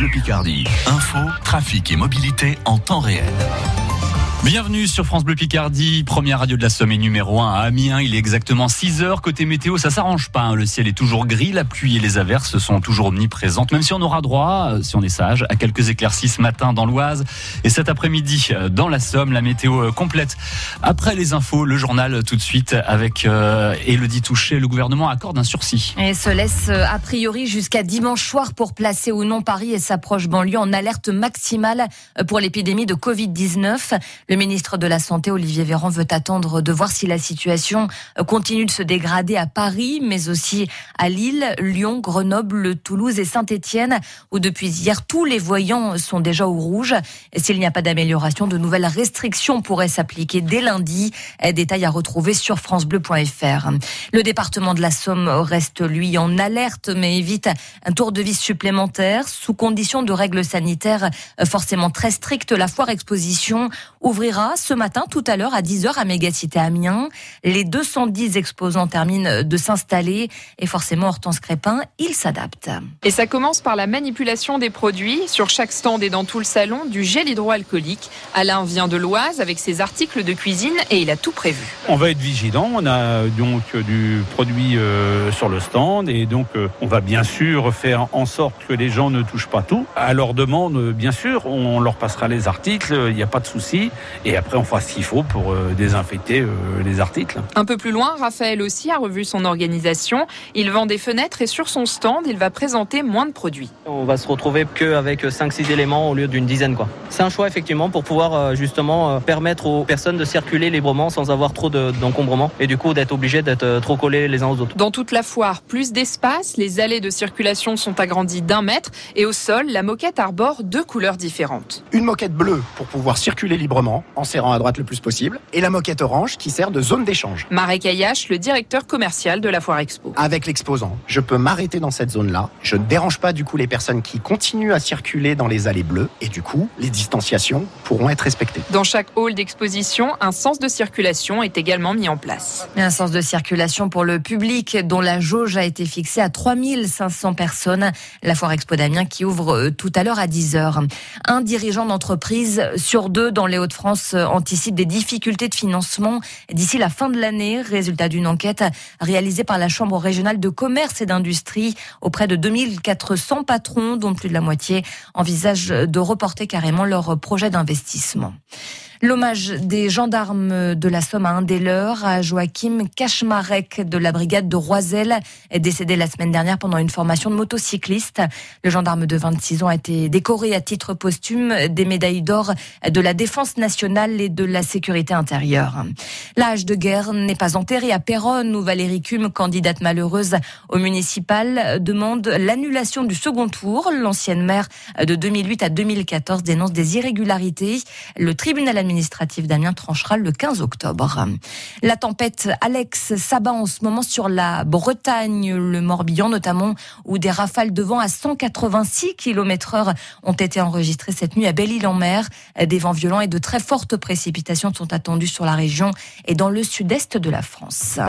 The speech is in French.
Le Picardie, info, trafic et mobilité en temps réel. Bienvenue sur France Bleu Picardie, première radio de la Somme et numéro 1 à Amiens. Il est exactement 6 heures. Côté météo, ça s'arrange pas. hein. Le ciel est toujours gris, la pluie et les averses sont toujours omniprésentes, même si on aura droit, euh, si on est sage, à quelques éclaircies ce matin dans l'Oise et cet après-midi euh, dans la Somme. La météo euh, complète. Après les infos, le journal tout de suite avec euh, Elodie Touché. Le gouvernement accorde un sursis. Et se laisse a priori jusqu'à dimanche soir pour placer ou non Paris et sa proche banlieue en alerte maximale pour l'épidémie de Covid-19. Le ministre de la Santé, Olivier Véran, veut attendre de voir si la situation euh, continue de se dégrader à Paris, mais aussi à Lille, Lyon, Grenoble, Toulouse et Saint-Étienne, où depuis hier, tous les voyants sont déjà au rouge. S'il n'y a pas d'amélioration, de nouvelles restrictions pourraient s'appliquer dès lundi. Détail à retrouver sur francebleu.fr. Le département de la Somme reste, lui, en alerte, mais évite un tour de vis supplémentaire. Sous condition de règles sanitaires euh, forcément très strictes, la foire exposition ouvrira ce matin, tout à l'heure, à 10h à Mégacité Amiens. Les 210 exposants terminent de s'installer et forcément, Hortense Crépin, il s'adapte. Et ça commence par la manipulation des produits. Sur chaque stand et dans tout le salon, du gel hydroalcoolique. Alain vient de l'Oise avec ses articles de cuisine et il a tout prévu. On va être vigilant. On a donc du produit euh, sur le stand et donc euh, on va bien sûr faire en sorte que les gens ne touchent pas tout. À leur demande, bien sûr, on leur passera les articles. Il n'y a pas de souci. Et après, on fera ce qu'il faut pour euh, désinfecter euh, les articles. Un peu plus loin, Raphaël aussi a revu son organisation. Il vend des fenêtres et sur son stand, il va présenter moins de produits. On va se retrouver qu'avec 5-6 éléments au lieu d'une dizaine. quoi. C'est un choix effectivement pour pouvoir euh, justement euh, permettre aux personnes de circuler librement sans avoir trop de- d'encombrement et du coup d'être obligés d'être euh, trop collés les uns aux autres. Dans toute la foire, plus d'espace, les allées de circulation sont agrandies d'un mètre et au sol, la moquette arbore deux couleurs différentes. une moquette bleue pour pouvoir circuler librement en serrant à droite le plus possible et la moquette orange qui sert de zone d'échange. Marek Ayash, le directeur commercial de la foire expo. Avec l'exposant, je peux m'arrêter dans cette zone-là. Je ne dérange pas du coup les personnes qui continuent à circuler dans les allées bleues et du coup, les distanciations pourront être respectées. Dans chaque hall d'exposition, un sens de circulation est également mis en place. Un sens de circulation pour le public dont la jauge a été fixée à 3500 personnes. La foire Expo d'Amiens qui ouvre euh, tout à l'heure à 10h. Un dirigeant d'entreprise sur deux dans les Hauts-de-France euh, anticipe des difficultés de financement d'ici la fin de l'année. Résultat d'une enquête réalisée par la Chambre régionale de commerce et d'industrie auprès de 2400 patrons dont plus de la moitié envisagent de reporter carrément leur projet d'investissement. L'hommage des gendarmes de la Somme à un des leurs, à Joachim Kaczmarek de la brigade de Roisel, est décédé la semaine dernière pendant une formation de motocycliste. Le gendarme de 26 ans a été décoré à titre posthume des médailles d'or de la défense nationale et de la sécurité intérieure. L'âge de guerre n'est pas enterré à Péronne où Valérie Cum, candidate malheureuse au municipal, demande l'annulation du second tour. L'ancienne maire de 2008 à 2014 dénonce des irrégularités. Le tribunal administratif d'Amiens tranchera le 15 octobre. La tempête Alex s'abat en ce moment sur la Bretagne, le Morbihan notamment, où des rafales de vent à 186 km heure ont été enregistrées cette nuit à Belle-Île-en-Mer. Des vents violents et de très fortes précipitations sont attendus sur la région et dans le sud-est de la France.